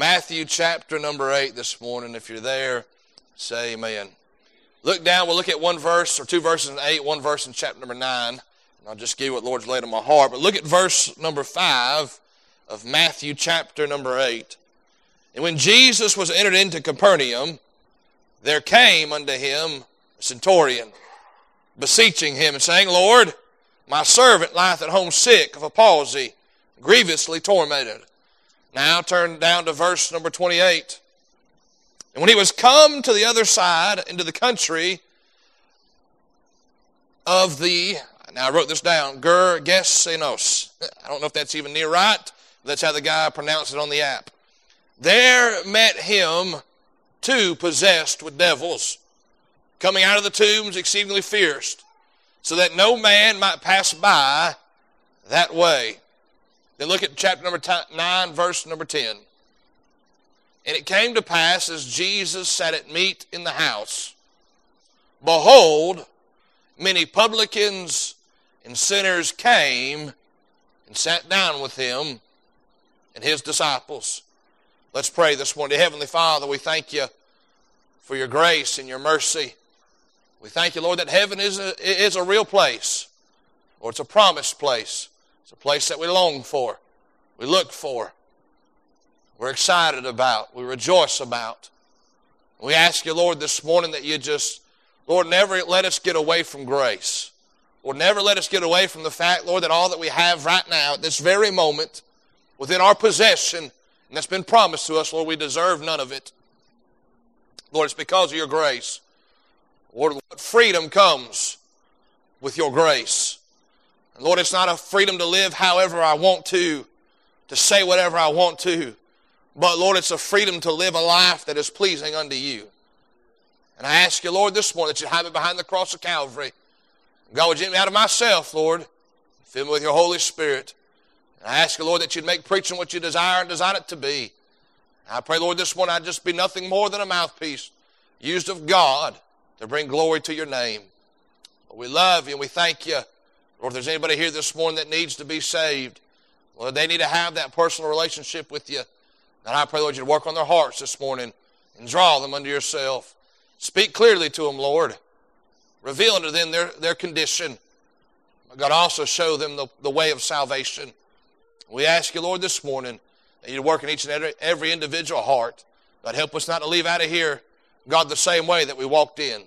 Matthew chapter number 8 this morning. If you're there, say amen. Look down, we'll look at one verse or two verses in 8, one verse in chapter number 9. And I'll just give you what Lord's laid on my heart. But look at verse number 5 of Matthew chapter number 8. And when Jesus was entered into Capernaum, there came unto him a centurion, beseeching him and saying, Lord, my servant lieth at home sick of a palsy, grievously tormented. Now turn down to verse number 28. And when he was come to the other side into the country of the, now I wrote this down, Gergesenos. I don't know if that's even near right. That's how the guy pronounced it on the app. There met him two possessed with devils, coming out of the tombs exceedingly fierce, so that no man might pass by that way. Then look at chapter number 9, verse number 10. And it came to pass as Jesus sat at meat in the house, behold, many publicans and sinners came and sat down with him and his disciples. Let's pray this morning. Heavenly Father, we thank you for your grace and your mercy. We thank you, Lord, that heaven is a, is a real place, or it's a promised place. It's a place that we long for, we look for, we're excited about, we rejoice about. We ask you, Lord, this morning that you just, Lord, never let us get away from grace. Lord, never let us get away from the fact, Lord, that all that we have right now, at this very moment, within our possession, and that's been promised to us, Lord, we deserve none of it. Lord, it's because of your grace. Lord, what freedom comes with your grace. And Lord, it's not a freedom to live however I want to, to say whatever I want to, but Lord, it's a freedom to live a life that is pleasing unto you. And I ask you, Lord, this morning that you hide me behind the cross of Calvary. God, would you get me out of myself, Lord? Fill me with your Holy Spirit. And I ask you, Lord, that you'd make preaching what you desire and design it to be. I pray, Lord, this morning I'd just be nothing more than a mouthpiece used of God to bring glory to your name. We love you and we thank you. Lord, if there's anybody here this morning that needs to be saved, Lord, they need to have that personal relationship with you. And I pray, Lord, you'd work on their hearts this morning and draw them unto yourself. Speak clearly to them, Lord. Reveal unto them their, their condition. God, also show them the, the way of salvation. We ask you, Lord, this morning that you'd work in each and every, every individual heart. God, help us not to leave out of here, God, the same way that we walked in.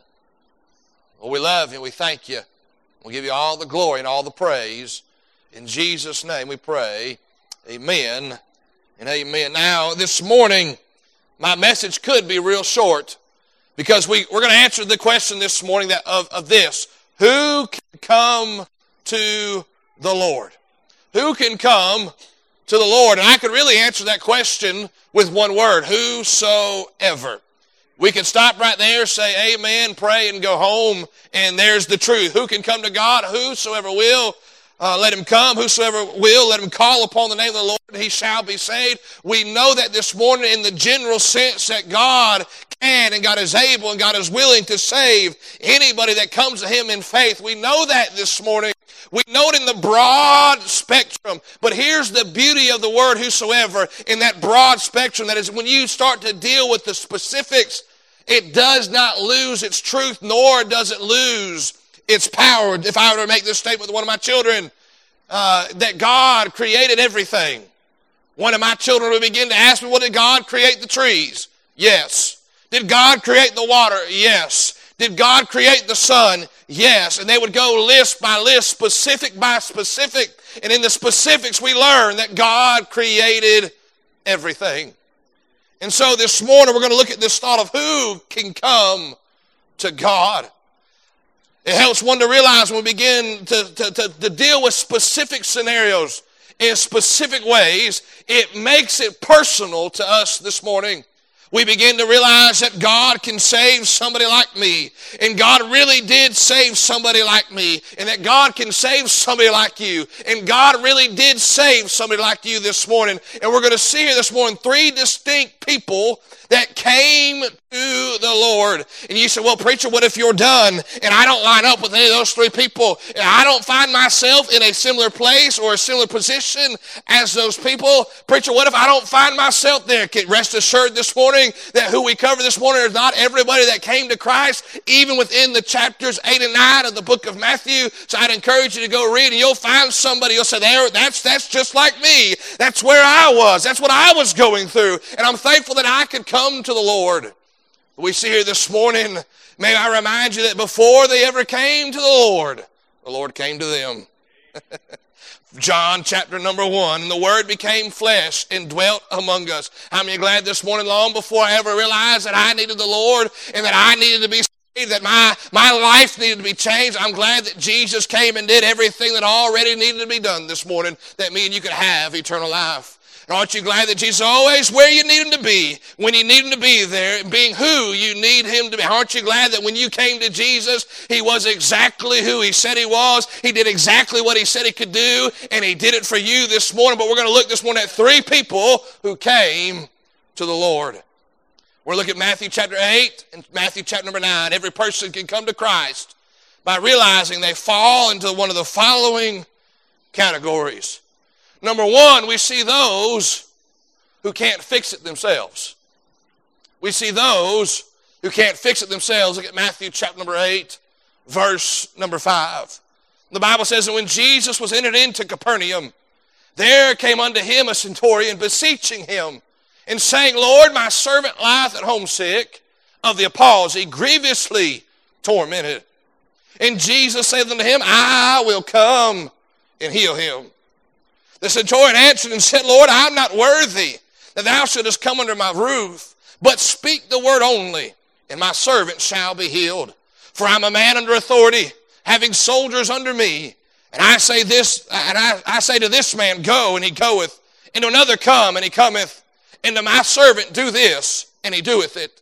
Well, we love you. We thank you. We give you all the glory and all the praise. In Jesus' name we pray. Amen and amen. Now, this morning, my message could be real short because we, we're going to answer the question this morning that of, of this. Who can come to the Lord? Who can come to the Lord? And I could really answer that question with one word whosoever. We can stop right there, say amen, pray, and go home, and there's the truth. Who can come to God? Whosoever will. Uh, let him come, whosoever will, let him call upon the name of the Lord, and he shall be saved. We know that this morning in the general sense that God can and God is able and God is willing to save anybody that comes to him in faith. We know that this morning. We know it in the broad spectrum. But here's the beauty of the word whosoever in that broad spectrum. That is when you start to deal with the specifics, it does not lose its truth, nor does it lose its power. If I were to make this statement with one of my children, uh, that God created everything. One of my children would begin to ask me, well, did God create the trees? Yes. Did God create the water? Yes. Did God create the sun? Yes. And they would go list by list, specific by specific. And in the specifics, we learn that God created everything. And so this morning, we're going to look at this thought of who can come to God. It helps one to realize when we begin to, to, to, to, deal with specific scenarios in specific ways, it makes it personal to us this morning. We begin to realize that God can save somebody like me. And God really did save somebody like me. And that God can save somebody like you. And God really did save somebody like you this morning. And we're going to see here this morning three distinct people that came to the Lord. And you say, well, preacher, what if you're done and I don't line up with any of those three people? And I don't find myself in a similar place or a similar position as those people. Preacher, what if I don't find myself there? Rest assured this morning that who we cover this morning is not everybody that came to Christ, even within the chapters 8 and 9 of the book of Matthew. So I'd encourage you to go read and you'll find somebody, you'll say, there, that's, that's just like me. That's where I was. That's what I was going through. And I'm thankful that I could come to the Lord. We see here this morning, may I remind you that before they ever came to the Lord, the Lord came to them. John chapter number one, and the Word became flesh and dwelt among us. I'm glad this morning, long before I ever realized that I needed the Lord and that I needed to be saved, that my, my life needed to be changed. I'm glad that Jesus came and did everything that already needed to be done this morning, that me and you could have eternal life. And aren't you glad that Jesus always where you need him to be, when you need him to be there, being who you need him to be? Aren't you glad that when you came to Jesus, he was exactly who he said he was? He did exactly what he said he could do, and he did it for you this morning. But we're going to look this morning at three people who came to the Lord. We're looking at Matthew chapter 8 and Matthew chapter number 9. Every person can come to Christ by realizing they fall into one of the following categories. Number one, we see those who can't fix it themselves. We see those who can't fix it themselves. Look at Matthew chapter number 8, verse number 5. The Bible says that when Jesus was entered into Capernaum, there came unto him a centurion beseeching him and saying, Lord, my servant lieth at home sick of the palsy, grievously tormented. And Jesus said unto him, I will come and heal him. The centurion answered and said, Lord, I am not worthy that thou shouldest come under my roof, but speak the word only, and my servant shall be healed. For I'm a man under authority, having soldiers under me. And I say this, and I, I say to this man, Go, and he goeth, and to another, Come, and he cometh, and to my servant, Do this, and he doeth it.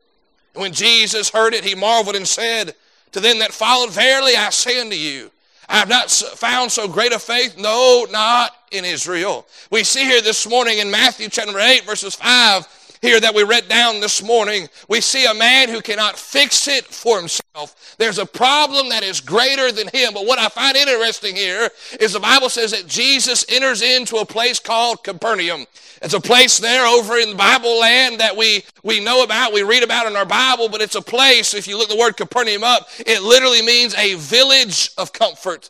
And when Jesus heard it, he marveled and said to them that followed, Verily I say unto you, I have not found so great a faith, no, not in Israel. We see here this morning in Matthew chapter 8, verses 5, here that we read down this morning, we see a man who cannot fix it for himself. There's a problem that is greater than him. But what I find interesting here is the Bible says that Jesus enters into a place called Capernaum. It's a place there over in Bible land that we, we know about, we read about in our Bible, but it's a place, if you look the word Capernaum up, it literally means a village of comfort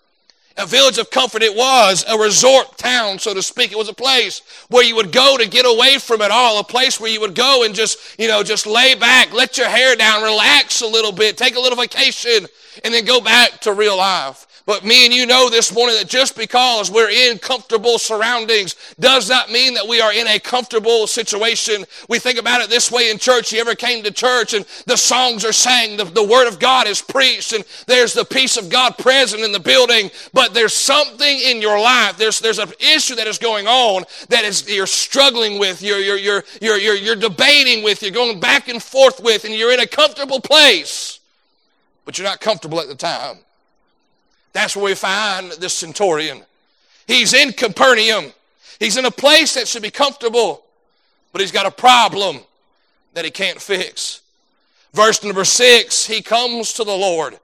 a village of comfort. It was a resort town, so to speak. It was a place where you would go to get away from it all, a place where you would go and just, you know, just lay back, let your hair down, relax a little bit, take a little vacation, and then go back to real life. But me and you know this morning that just because we're in comfortable surroundings does not mean that we are in a comfortable situation. We think about it this way in church. You ever came to church and the songs are sang, the, the word of God is preached, and there's the peace of God present in the building, but there's something in your life. There's, there's an issue that is going on that is you're struggling with, you're, you're, you're, you're, you're, you're debating with, you're going back and forth with, and you're in a comfortable place, but you're not comfortable at the time. That's where we find this centurion. He's in Capernaum. He's in a place that should be comfortable, but he's got a problem that he can't fix. Verse number six, he comes to the Lord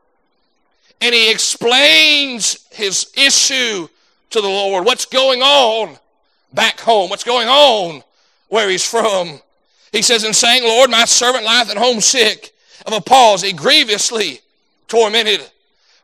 and he explains his issue to the Lord. What's going on back home? What's going on where he's from? He says, in saying, Lord, my servant lieth at home sick of a palsy, grievously tormented.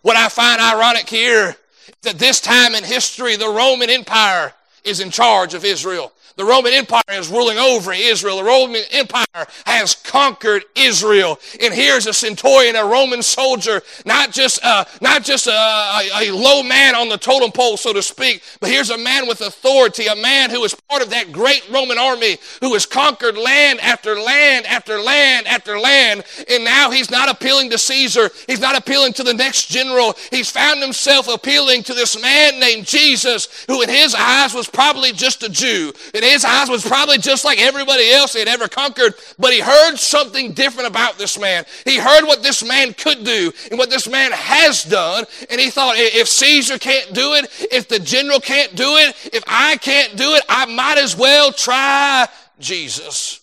What I find ironic here that this time in history, the Roman Empire is in charge of Israel. The Roman Empire is ruling over Israel. The Roman Empire has conquered Israel. And here's a centurion, a Roman soldier, not just, uh, not just a, a, a low man on the totem pole, so to speak, but here's a man with authority, a man who is part of that great Roman army who has conquered land after land after land after land. And now he's not appealing to Caesar. He's not appealing to the next general. He's found himself appealing to this man named Jesus, who in his eyes was probably just a Jew. And his eyes was probably just like everybody else he had ever conquered, but he heard something different about this man. He heard what this man could do and what this man has done, and he thought, if Caesar can't do it, if the general can't do it, if I can't do it, I might as well try Jesus.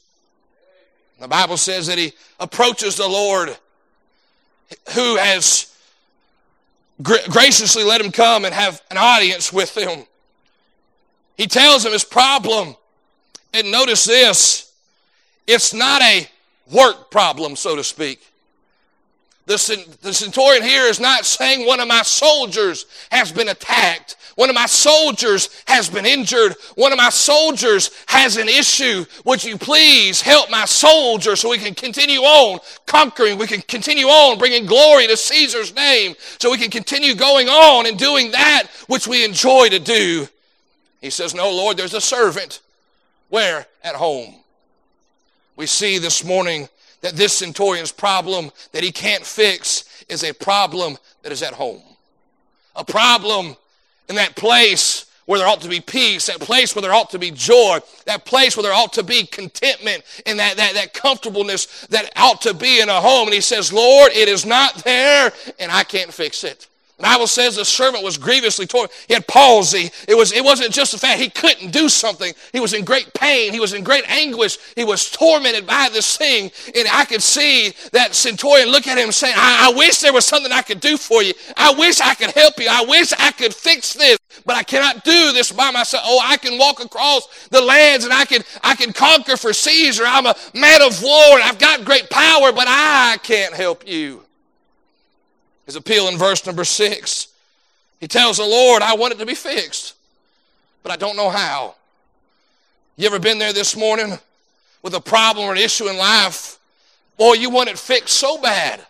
The Bible says that he approaches the Lord who has graciously let him come and have an audience with him. He tells him his problem. And notice this it's not a work problem, so to speak. The, the centurion here is not saying one of my soldiers has been attacked. One of my soldiers has been injured. One of my soldiers has an issue. Would you please help my soldier so we can continue on conquering? We can continue on bringing glory to Caesar's name so we can continue going on and doing that which we enjoy to do. He says, No, Lord, there's a servant. Where? At home. We see this morning that this centurion's problem that he can't fix is a problem that is at home. A problem in that place where there ought to be peace, that place where there ought to be joy, that place where there ought to be contentment and that, that, that comfortableness that ought to be in a home. And he says, Lord, it is not there and I can't fix it. Bible says the servant was grievously torn. He had palsy. It, was, it wasn't just the fact he couldn't do something. He was in great pain. He was in great anguish. He was tormented by this thing. And I could see that centurion look at him saying, I, I wish there was something I could do for you. I wish I could help you. I wish I could fix this, but I cannot do this by myself. Oh, I can walk across the lands and I can, I can conquer for Caesar. I'm a man of war and I've got great power, but I can't help you. His appeal in verse number six. He tells the Lord, I want it to be fixed, but I don't know how. You ever been there this morning with a problem or an issue in life? Boy, you want it fixed so bad.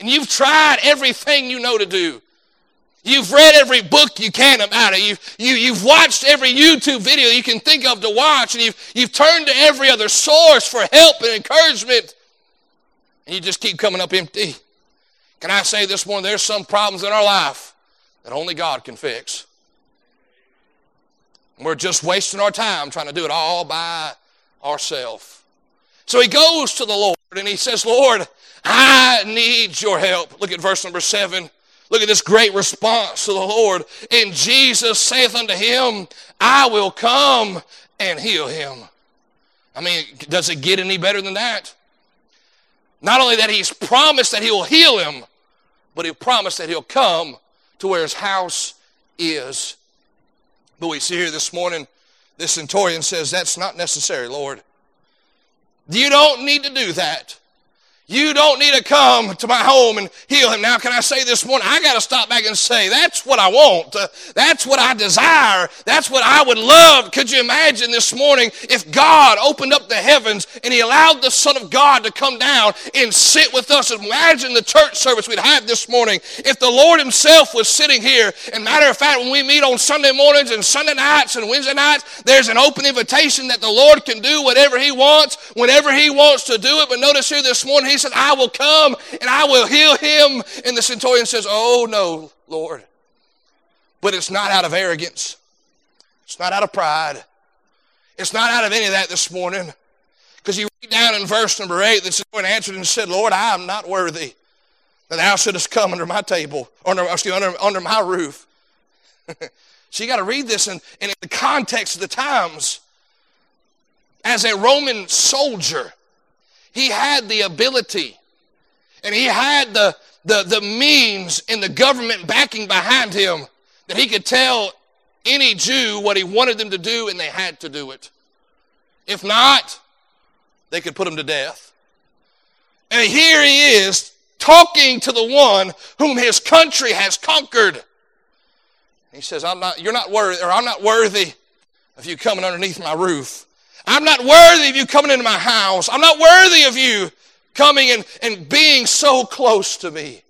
And you've tried everything you know to do. You've read every book you can about it. You've, you, you've watched every YouTube video you can think of to watch, and you've, you've turned to every other source for help and encouragement, and you just keep coming up empty. Can I say this morning, there's some problems in our life that only God can fix. We're just wasting our time trying to do it all by ourselves. So he goes to the Lord and he says, Lord, I need your help. Look at verse number seven. Look at this great response to the Lord. And Jesus saith unto him, I will come and heal him. I mean, does it get any better than that? Not only that he's promised that he will heal him, but he promised that he'll come to where his house is. But we see here this morning, this centurion says, That's not necessary, Lord. You don't need to do that. You don't need to come to my home and heal him. Now, can I say this morning, I got to stop back and say, that's what I want. Uh, that's what I desire. That's what I would love. Could you imagine this morning if God opened up the heavens and he allowed the Son of God to come down and sit with us? Imagine the church service we'd have this morning if the Lord himself was sitting here. And matter of fact, when we meet on Sunday mornings and Sunday nights and Wednesday nights, there's an open invitation that the Lord can do whatever he wants, whenever he wants to do it. But notice here this morning, he said, I will come and I will heal him. And the centurion says, Oh, no, Lord. But it's not out of arrogance, it's not out of pride, it's not out of any of that this morning. Because you read down in verse number 8, the centurion answered and said, Lord, I am not worthy that thou shouldest come under my table, or under, excuse, under, under my roof. so you got to read this in, in the context of the times. As a Roman soldier, he had the ability and he had the, the, the means and the government backing behind him that he could tell any Jew what he wanted them to do and they had to do it. If not, they could put him to death. And here he is talking to the one whom his country has conquered. He says, I'm not, you're not worthy, or I'm not worthy of you coming underneath my roof. I'm not worthy of you coming into my house. I'm not worthy of you coming and, and being so close to me.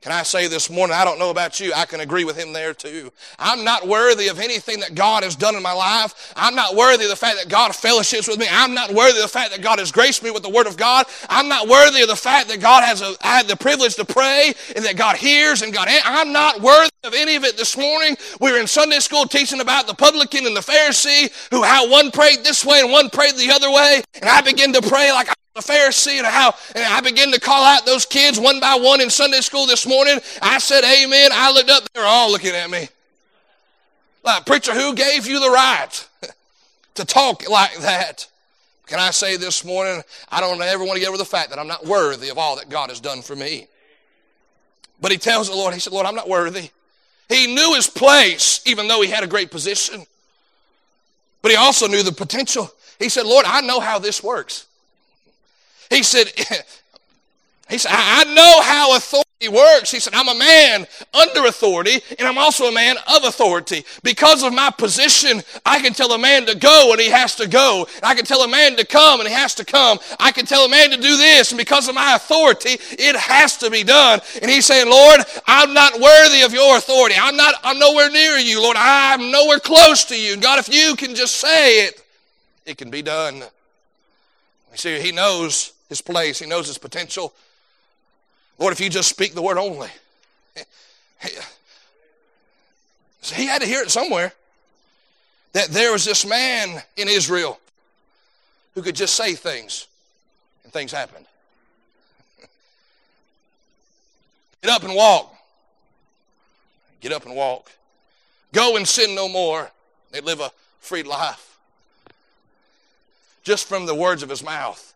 Can I say this morning, I don't know about you, I can agree with him there too. I'm not worthy of anything that God has done in my life. I'm not worthy of the fact that God fellowships with me. I'm not worthy of the fact that God has graced me with the Word of God. I'm not worthy of the fact that God has a, I had the privilege to pray and that God hears and God, I'm not worthy of any of it this morning. We were in Sunday school teaching about the publican and the Pharisee, who how one prayed this way and one prayed the other way. And I began to pray like a Pharisee and how and I began to call out those kids one by one in Sunday school this morning. I said, Amen. I looked up, they were all looking at me. Like, preacher, who gave you the right to talk like that? Can I say this morning, I don't ever want to get over the fact that I'm not worthy of all that God has done for me. But he tells the Lord, he said, Lord, I'm not worthy. He knew his place, even though he had a great position. But he also knew the potential. He said, Lord, I know how this works. He said, he said, I know how authority works. He said, I'm a man under authority and I'm also a man of authority. Because of my position, I can tell a man to go and he has to go. I can tell a man to come and he has to come. I can tell a man to do this and because of my authority, it has to be done. And he's saying, Lord, I'm not worthy of your authority. I'm not, I'm nowhere near you, Lord. I'm nowhere close to you. God, if you can just say it, it can be done. You see, he knows his place, he knows his potential. Lord, if you just speak the word only. He had to hear it somewhere that there was this man in Israel who could just say things and things happened. Get up and walk. Get up and walk. Go and sin no more. They live a free life. Just from the words of his mouth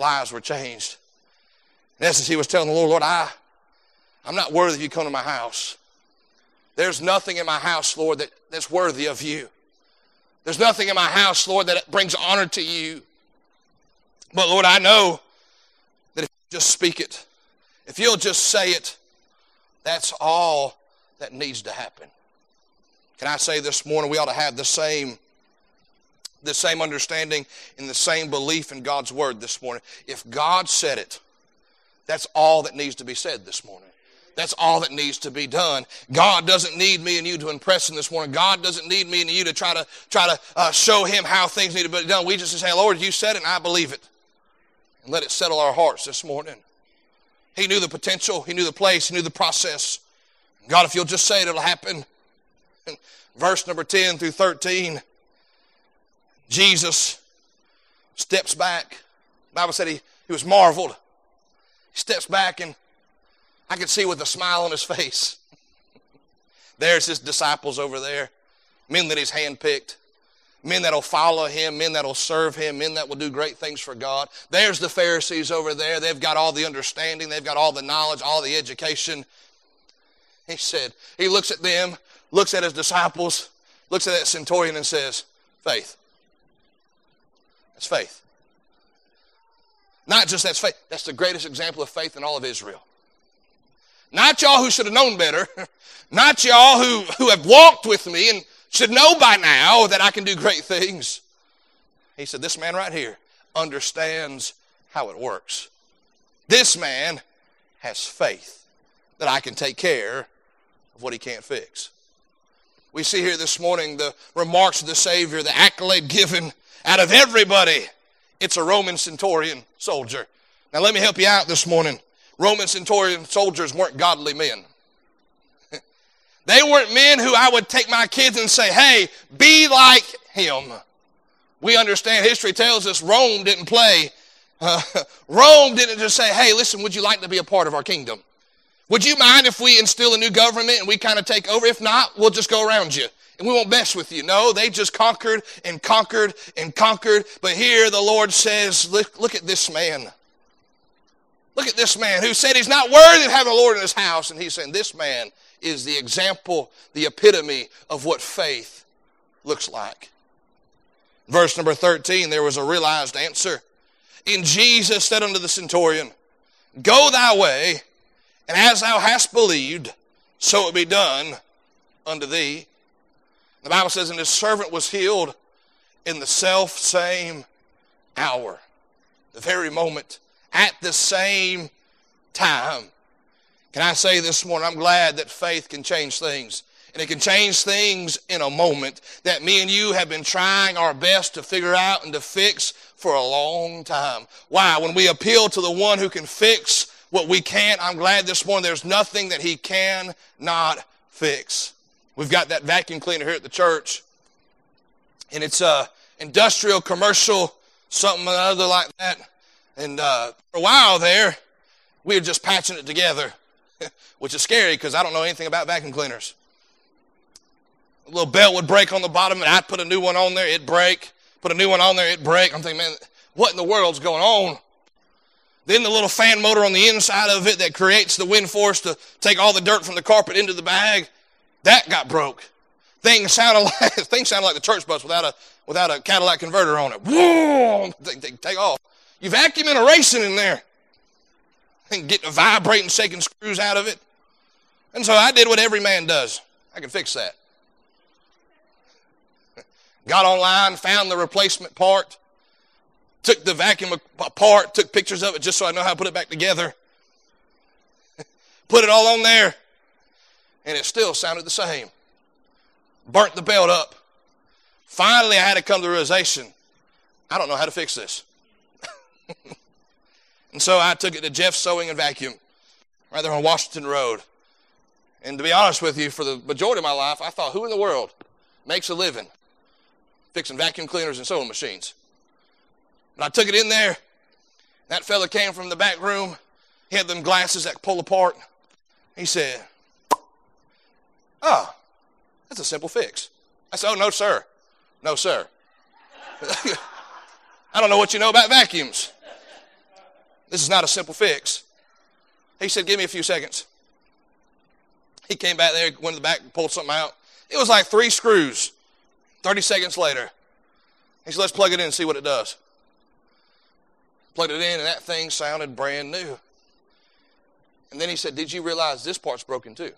lives were changed. In essence, he was telling the Lord, Lord, I, I'm not worthy of you come to my house. There's nothing in my house, Lord, that, that's worthy of you. There's nothing in my house, Lord, that brings honor to you. But Lord, I know that if you just speak it, if you'll just say it, that's all that needs to happen. Can I say this morning we ought to have the same the same understanding and the same belief in God's word this morning. If God said it, that's all that needs to be said this morning. That's all that needs to be done. God doesn't need me and you to impress him this morning. God doesn't need me and you to try to try to uh, show him how things need to be done. We just say, Lord, you said it and I believe it. And let it settle our hearts this morning. He knew the potential, he knew the place, he knew the process. God, if you'll just say it, it'll happen. Verse number 10 through 13. Jesus steps back. The Bible said he, he was marveled. He steps back and I could see with a smile on his face. There's his disciples over there, men that he's handpicked, men that'll follow him, men that'll serve him, men that will do great things for God. There's the Pharisees over there. They've got all the understanding, they've got all the knowledge, all the education. He said, he looks at them, looks at his disciples, looks at that centurion and says, faith. That's faith. Not just that's faith, that's the greatest example of faith in all of Israel. Not y'all who should have known better, not y'all who, who have walked with me and should know by now that I can do great things. He said, This man right here understands how it works. This man has faith that I can take care of what he can't fix. We see here this morning the remarks of the Savior, the accolade given out of everybody, it's a Roman centurion soldier. Now, let me help you out this morning. Roman centurion soldiers weren't godly men. they weren't men who I would take my kids and say, hey, be like him. We understand history tells us Rome didn't play. Uh, Rome didn't just say, hey, listen, would you like to be a part of our kingdom? Would you mind if we instill a new government and we kind of take over? If not, we'll just go around you and we won't mess with you. No, they just conquered and conquered and conquered. But here the Lord says, look, look at this man. Look at this man who said he's not worthy of having a Lord in his house. And he's saying, This man is the example, the epitome of what faith looks like. Verse number 13, there was a realized answer. And Jesus said unto the centurion, Go thy way, and as thou hast believed, so it be done unto thee. The Bible says, and his servant was healed in the self same hour, the very moment, at the same time. Can I say this morning, I'm glad that faith can change things. And it can change things in a moment that me and you have been trying our best to figure out and to fix for a long time. Why? When we appeal to the one who can fix what we can't, I'm glad this morning there's nothing that he cannot fix. We've got that vacuum cleaner here at the church. And it's a industrial, commercial, something or other like that. And uh, for a while there, we were just patching it together, which is scary because I don't know anything about vacuum cleaners. A little belt would break on the bottom, and I'd put a new one on there, it'd break. Put a new one on there, it'd break. I'm thinking, man, what in the world's going on? Then the little fan motor on the inside of it that creates the wind force to take all the dirt from the carpet into the bag, that got broke. Things sounded like things sounded like the church bus without a without a Cadillac converter on it. Whoa! They, they take off. You vacuum and a racing in there. And get the vibrating, shaking screws out of it. And so I did what every man does. I can fix that. Got online, found the replacement part, took the vacuum apart, took pictures of it just so I know how to put it back together. put it all on there, and it still sounded the same. Burnt the belt up. Finally, I had to come to the realization I don't know how to fix this. and so I took it to Jeff Sewing and Vacuum right there on Washington Road. And to be honest with you, for the majority of my life, I thought, who in the world makes a living fixing vacuum cleaners and sewing machines? But I took it in there. That fella came from the back room. He had them glasses that pull apart. He said, Oh, that's a simple fix. I said, Oh, no, sir. No, sir. I don't know what you know about vacuums. This is not a simple fix. He said, Give me a few seconds. He came back there, went to the back, pulled something out. It was like three screws. 30 seconds later, he said, Let's plug it in and see what it does. Plugged it in, and that thing sounded brand new. And then he said, Did you realize this part's broken too?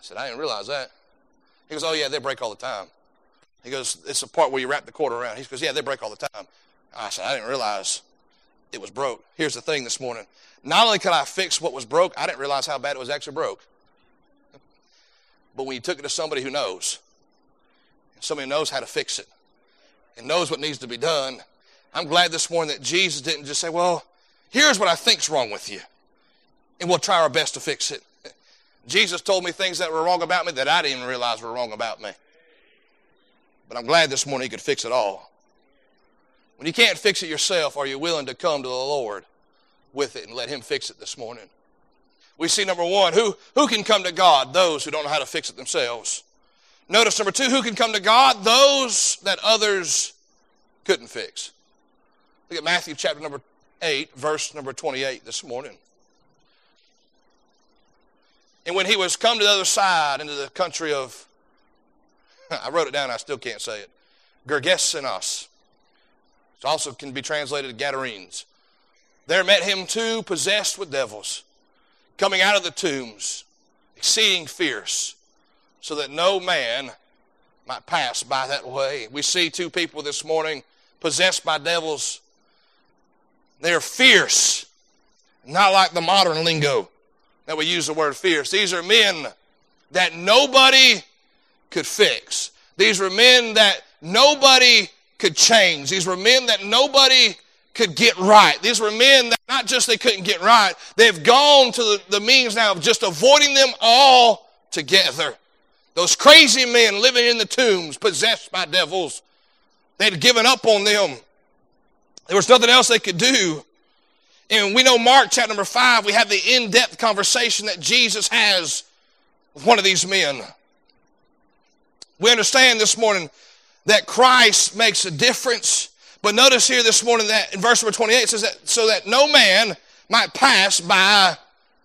I said, I didn't realize that. He goes, Oh, yeah, they break all the time. He goes, It's the part where you wrap the cord around. He goes, Yeah, they break all the time. I said, I didn't realize it was broke. Here's the thing this morning. Not only could I fix what was broke, I didn't realize how bad it was actually broke. But when you took it to somebody who knows, somebody who knows how to fix it, and knows what needs to be done, I'm glad this morning that Jesus didn't just say, Well, here's what I think's wrong with you, and we'll try our best to fix it. Jesus told me things that were wrong about me that I didn't even realize were wrong about me. But I'm glad this morning he could fix it all. When you can't fix it yourself, are you willing to come to the Lord with it and let him fix it this morning? We see number one, who, who can come to God? Those who don't know how to fix it themselves. Notice number two, who can come to God? Those that others couldn't fix. Look at Matthew chapter number 8, verse number 28 this morning. And when he was come to the other side into the country of, I wrote it down, I still can't say it, Gergesenos. It also can be translated Gadarenes. There met him two possessed with devils, coming out of the tombs, exceeding fierce, so that no man might pass by that way. We see two people this morning possessed by devils. They're fierce, not like the modern lingo that we use the word fierce. These are men that nobody could fix. These were men that nobody could change. These were men that nobody could get right. These were men that not just they couldn't get right, they've gone to the, the means now of just avoiding them all together. Those crazy men living in the tombs, possessed by devils, they'd given up on them. There was nothing else they could do. And we know Mark chapter number five, we have the in depth conversation that Jesus has with one of these men. We understand this morning that Christ makes a difference. But notice here this morning that in verse number 28 it says that so that no man might pass by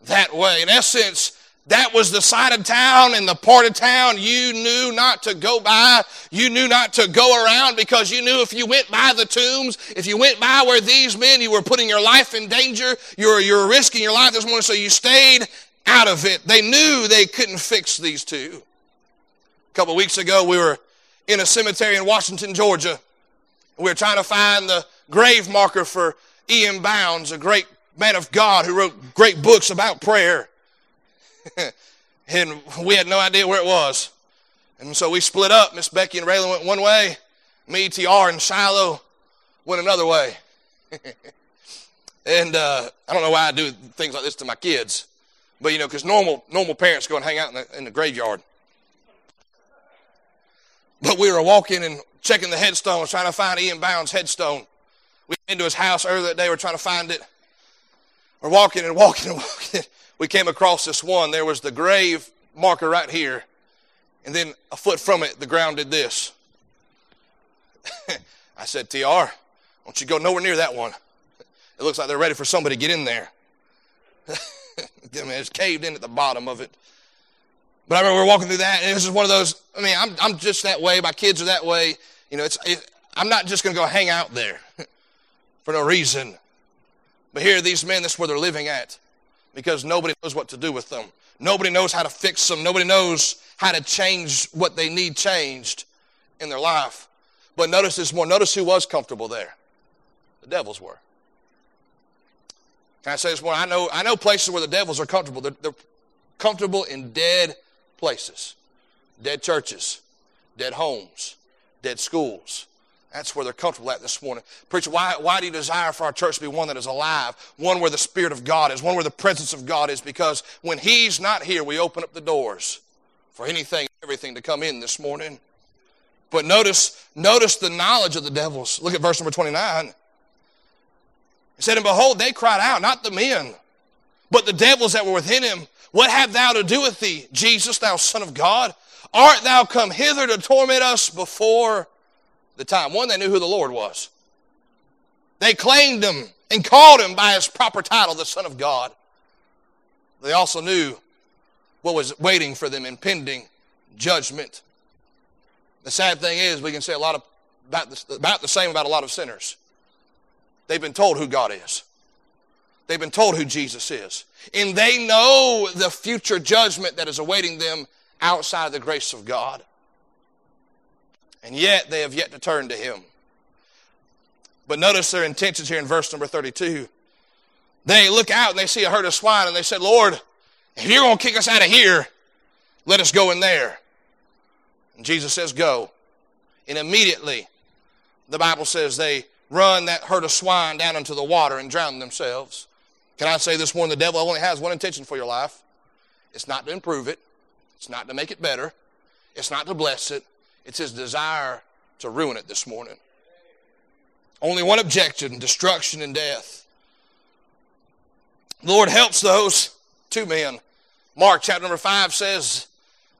that way. In essence, that was the side of town and the part of town you knew not to go by. You knew not to go around because you knew if you went by the tombs, if you went by where these men, you were putting your life in danger. You were, you risking your life this morning, so you stayed out of it. They knew they couldn't fix these two. A couple weeks ago, we were in a cemetery in Washington, Georgia. We were trying to find the grave marker for E.M. Bounds, a great man of God who wrote great books about prayer. and we had no idea where it was. And so we split up. Miss Becky and Raylan went one way. Me, TR, and Shiloh went another way. and uh, I don't know why I do things like this to my kids. But, you know, because normal, normal parents go and hang out in the, in the graveyard. But we were walking and checking the headstones, trying to find E.M. Bounds' headstone. We went into his house earlier that day. We're trying to find it. We're walking and walking and walking. We came across this one. There was the grave marker right here. And then a foot from it, the ground did this. I said, TR, don't you go nowhere near that one. It looks like they're ready for somebody to get in there. I mean, it's caved in at the bottom of it. But I remember we were walking through that, and this is one of those. I mean, I'm I'm just that way. My kids are that way. You know, it's it, I'm not just going to go hang out there for no reason. But here, these men, that's where they're living at, because nobody knows what to do with them. Nobody knows how to fix them. Nobody knows how to change what they need changed in their life. But notice this more. Notice who was comfortable there. The devils were. Can I say this more? I know, I know places where the devils are comfortable. They're, they're comfortable in dead places, dead churches, dead homes, dead schools. That's where they're comfortable at this morning. Preacher, why, why do you desire for our church to be one that is alive, one where the Spirit of God is, one where the presence of God is? Because when He's not here, we open up the doors for anything, everything to come in this morning. But notice, notice the knowledge of the devils. Look at verse number 29. He said, And behold, they cried out, not the men, but the devils that were within him. What have thou to do with thee, Jesus, thou Son of God? Art thou come hither to torment us before the time? One, they knew who the Lord was. They claimed him and called him by his proper title, the Son of God. They also knew what was waiting for them, impending judgment. The sad thing is, we can say a lot of, about, about the same about a lot of sinners. They've been told who God is. They've been told who Jesus is. And they know the future judgment that is awaiting them outside of the grace of God. And yet they have yet to turn to Him. But notice their intentions here in verse number 32. They look out and they see a herd of swine and they said, Lord, if you're going to kick us out of here, let us go in there. And Jesus says, Go. And immediately, the Bible says they run that herd of swine down into the water and drown themselves. Can I say this morning? The devil only has one intention for your life it's not to improve it, it's not to make it better, it's not to bless it, it's his desire to ruin it this morning. Only one objection destruction and death. The Lord helps those two men. Mark chapter number 5 says,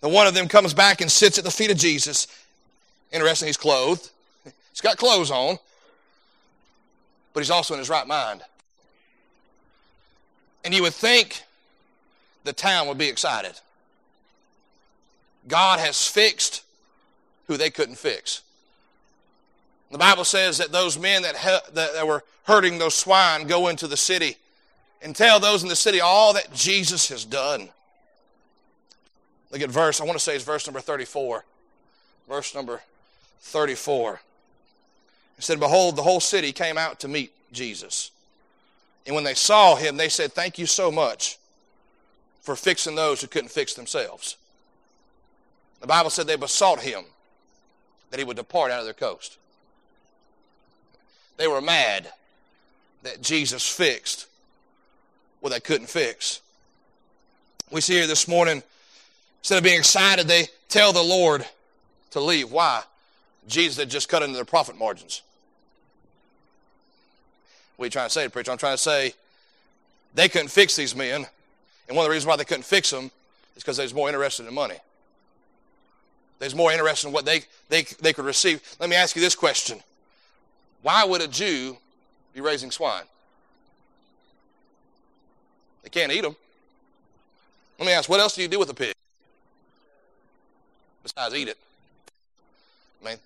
the one of them comes back and sits at the feet of Jesus. Interesting, he's clothed. He's got clothes on, but he's also in his right mind. And you would think the town would be excited. God has fixed who they couldn't fix. The Bible says that those men that, that were herding those swine go into the city and tell those in the city all that Jesus has done. Look at verse, I want to say it's verse number 34. Verse number 34. It said, Behold, the whole city came out to meet Jesus. And when they saw him, they said, Thank you so much for fixing those who couldn't fix themselves. The Bible said they besought him that he would depart out of their coast. They were mad that Jesus fixed what they couldn't fix. We see here this morning Instead of being excited, they tell the Lord to leave. Why? Jesus had just cut into their profit margins. What are you trying to say, preacher? I'm trying to say they couldn't fix these men. And one of the reasons why they couldn't fix them is because they was more interested in money. They was more interested in what they, they, they could receive. Let me ask you this question. Why would a Jew be raising swine? They can't eat them. Let me ask, what else do you do with a pig? besides eat it. I mean,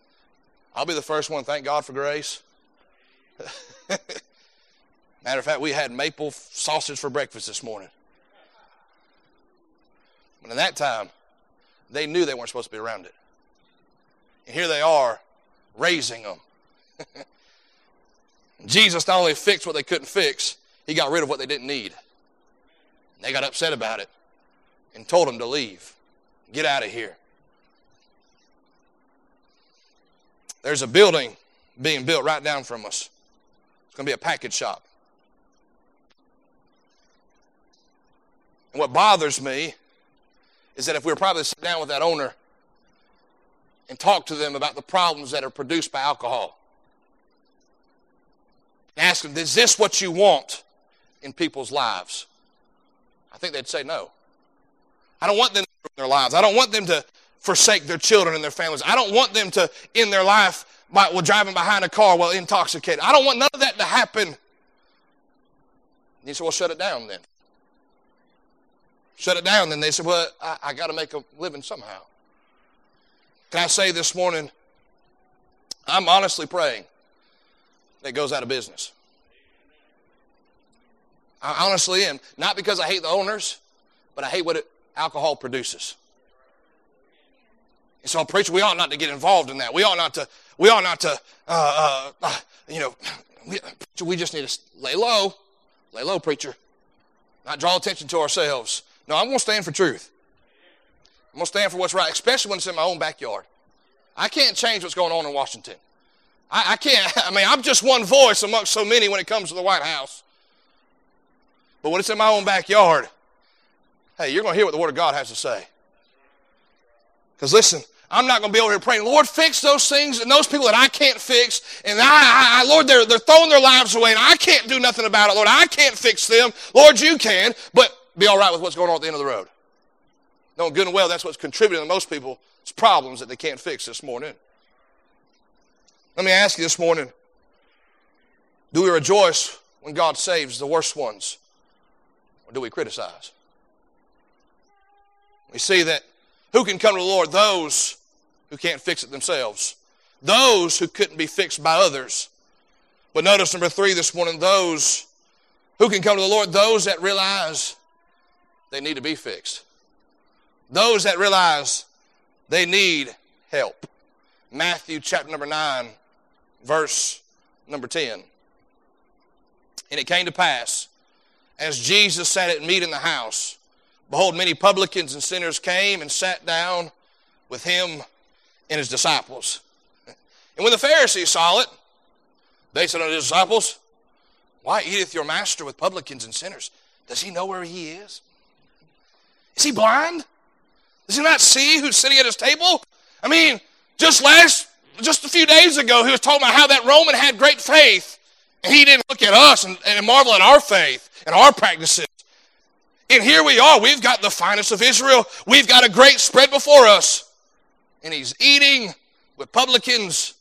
I'll be the first one. Thank God for grace. Matter of fact, we had maple sausage for breakfast this morning. But in that time, they knew they weren't supposed to be around it. And here they are raising them. Jesus not only fixed what they couldn't fix, He got rid of what they didn't need. They got upset about it and told them to leave. Get out of here. There's a building being built right down from us. It's going to be a package shop. And what bothers me is that if we were probably sit down with that owner and talk to them about the problems that are produced by alcohol, and ask them, is this what you want in people's lives? I think they'd say no. I don't want them to their lives. I don't want them to forsake their children and their families. I don't want them to end their life by well, driving behind a car while intoxicated. I don't want none of that to happen. And you say, well, shut it down then. Shut it down. Then they said, well, I, I got to make a living somehow. Can I say this morning, I'm honestly praying that goes out of business. I honestly am. Not because I hate the owners, but I hate what it, alcohol produces. And so, preacher, we ought not to get involved in that. We ought not to. We ought not to. Uh, uh, uh, you know, we, we just need to lay low, lay low, preacher. Not draw attention to ourselves. No, I'm going to stand for truth. I'm going to stand for what's right, especially when it's in my own backyard. I can't change what's going on in Washington. I, I can't. I mean, I'm just one voice amongst so many when it comes to the White House. But when it's in my own backyard, hey, you're going to hear what the Word of God has to say. Because listen, I'm not going to be over here praying, Lord, fix those things and those people that I can't fix. And I, I, Lord, they're, they're throwing their lives away and I can't do nothing about it. Lord, I can't fix them. Lord, you can. But be all right with what's going on at the end of the road. Knowing good and well that's what's contributing to most people's problems that they can't fix this morning. Let me ask you this morning do we rejoice when God saves the worst ones? Or do we criticize? We see that who can come to the Lord? Those who can't fix it themselves, those who couldn't be fixed by others. But notice number three this morning those who can come to the Lord, those that realize they need to be fixed, those that realize they need help. Matthew chapter number 9, verse number 10. And it came to pass, as Jesus sat at meat in the house, Behold, many publicans and sinners came and sat down with him and his disciples. And when the Pharisees saw it, they said unto his disciples, Why eateth your master with publicans and sinners? Does he know where he is? Is he blind? Does he not see who's sitting at his table? I mean, just last, just a few days ago, he was talking about how that Roman had great faith, and he didn't look at us and, and marvel at our faith and our practices. And here we are. We've got the finest of Israel. We've got a great spread before us. And he's eating with publicans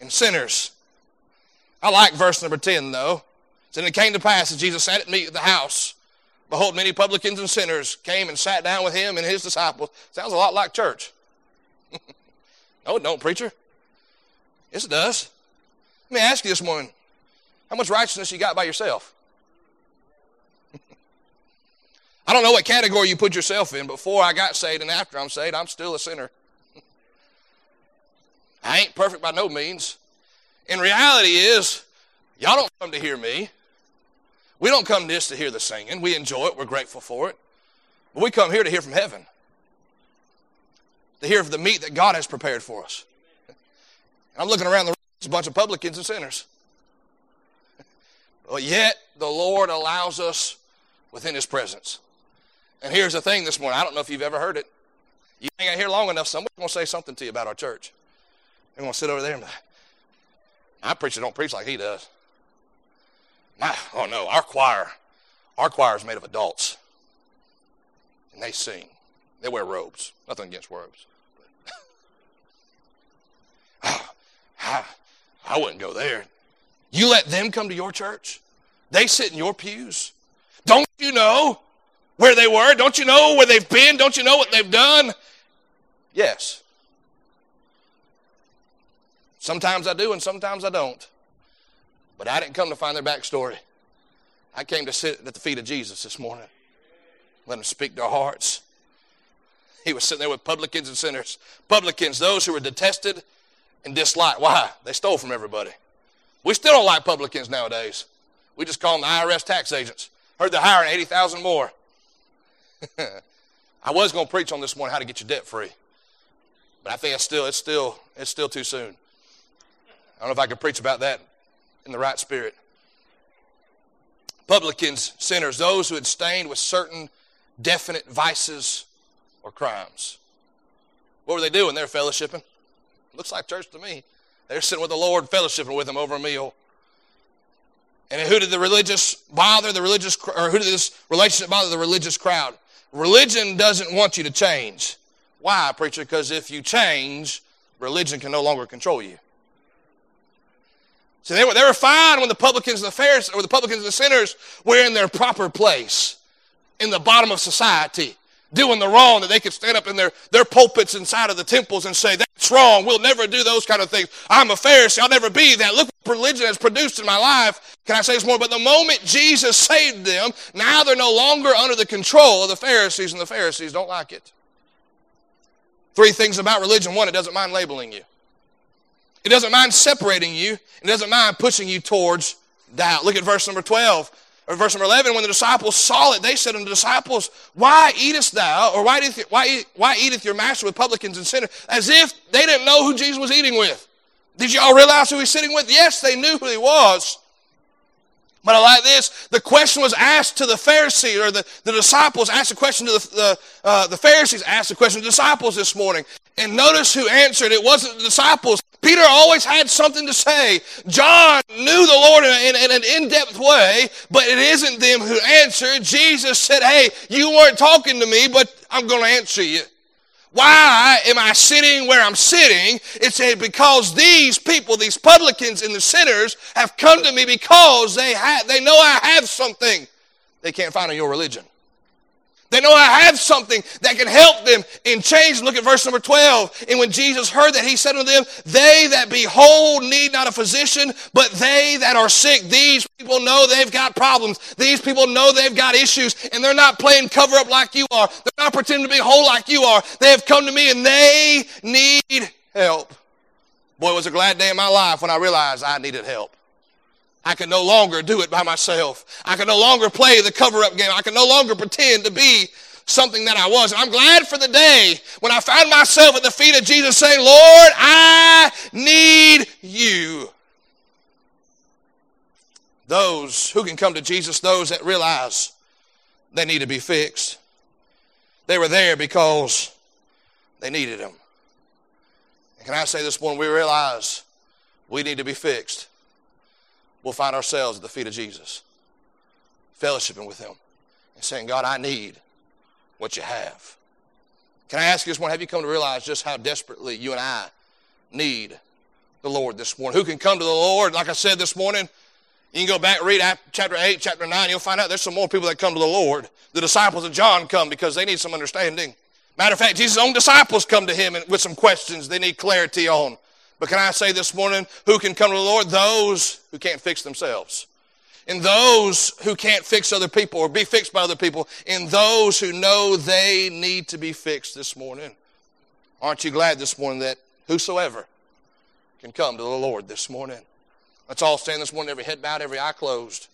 and sinners. I like verse number 10, though. And it came to pass that Jesus sat at meat at the house. Behold, many publicans and sinners came and sat down with him and his disciples. Sounds a lot like church. no, it don't, preacher. Yes, it does. Let me ask you this morning how much righteousness you got by yourself? I don't know what category you put yourself in. Before I got saved and after I'm saved, I'm still a sinner. I ain't perfect by no means. And reality is, y'all don't come to hear me. We don't come just to hear the singing. We enjoy it. We're grateful for it. But we come here to hear from heaven. To hear of the meat that God has prepared for us. And I'm looking around the room, it's a bunch of publicans and sinners. But yet, the Lord allows us within His presence. And here's the thing this morning. I don't know if you've ever heard it. You hang out here long enough, somebody's going to say something to you about our church. They're going to sit over there and my preacher don't preach like he does. My, oh no, our choir, our choir is made of adults. And they sing. They wear robes. Nothing against robes. Ah, I, I wouldn't go there. You let them come to your church? They sit in your pews? Don't you know where they were? Don't you know where they've been? Don't you know what they've done? Yes. Sometimes I do and sometimes I don't. But I didn't come to find their backstory. I came to sit at the feet of Jesus this morning. Let him speak to our hearts. He was sitting there with publicans and sinners. Publicans, those who were detested and disliked. Why? They stole from everybody. We still don't like publicans nowadays. We just call them the IRS tax agents. Heard they're hiring 80,000 more. I was going to preach on this morning how to get your debt free. But I think it's still, it's still, it's still too soon. I don't know if I could preach about that in the right spirit. Publicans, sinners, those who had stained with certain definite vices or crimes. What were they doing? They were fellowshipping. Looks like church to me. They're sitting with the Lord, fellowshipping with Him over a meal. And who did the religious bother the religious, or who did this relationship bother the religious crowd? Religion doesn't want you to change. Why, preacher? Because if you change, religion can no longer control you. See, they were, they were fine when the publicans and the Pharisees, or the publicans and the sinners were in their proper place, in the bottom of society doing the wrong, that they could stand up in their, their pulpits inside of the temples and say, that's wrong. We'll never do those kind of things. I'm a Pharisee. I'll never be that. Look what religion has produced in my life. Can I say this more? But the moment Jesus saved them, now they're no longer under the control of the Pharisees, and the Pharisees don't like it. Three things about religion. One, it doesn't mind labeling you. It doesn't mind separating you. It doesn't mind pushing you towards doubt. Look at verse number 12 or verse number 11, when the disciples saw it, they said unto the disciples, Why eatest thou, or why eateth, why, why eateth your master with publicans and sinners? As if they didn't know who Jesus was eating with. Did y'all realize who he's sitting with? Yes, they knew who he was. But I like this. The question was asked to the Pharisees, or the, the disciples asked a question to the, the, uh, the Pharisees, asked a question to the disciples this morning. And notice who answered. It wasn't the disciples. Peter always had something to say. John knew the Lord in, in, in an in-depth way, but it isn't them who answered. Jesus said, hey, you weren't talking to me, but I'm going to answer you. Why am I sitting where I'm sitting? It's because these people, these publicans and the sinners, have come to me because they, ha- they know I have something they can't find in your religion. They know I have something that can help them in change. Look at verse number 12. And when Jesus heard that, he said unto them, They that be whole need not a physician, but they that are sick. These people know they've got problems. These people know they've got issues, and they're not playing cover up like you are. They're not pretending to be whole like you are. They have come to me and they need help. Boy, it was a glad day in my life when I realized I needed help. I can no longer do it by myself. I can no longer play the cover up game. I can no longer pretend to be something that I was. And I'm glad for the day when I found myself at the feet of Jesus saying, Lord, I need you. Those who can come to Jesus, those that realize they need to be fixed. They were there because they needed him. And can I say this morning, we realize we need to be fixed we'll find ourselves at the feet of Jesus, fellowshipping with Him, and saying, God, I need what you have. Can I ask you this morning, have you come to realize just how desperately you and I need the Lord this morning? Who can come to the Lord? Like I said this morning, you can go back read chapter 8, chapter 9, you'll find out there's some more people that come to the Lord. The disciples of John come because they need some understanding. Matter of fact, Jesus' own disciples come to him with some questions they need clarity on. But can I say this morning, who can come to the Lord? Those who can't fix themselves. And those who can't fix other people or be fixed by other people. And those who know they need to be fixed this morning. Aren't you glad this morning that whosoever can come to the Lord this morning? Let's all stand this morning, every head bowed, every eye closed.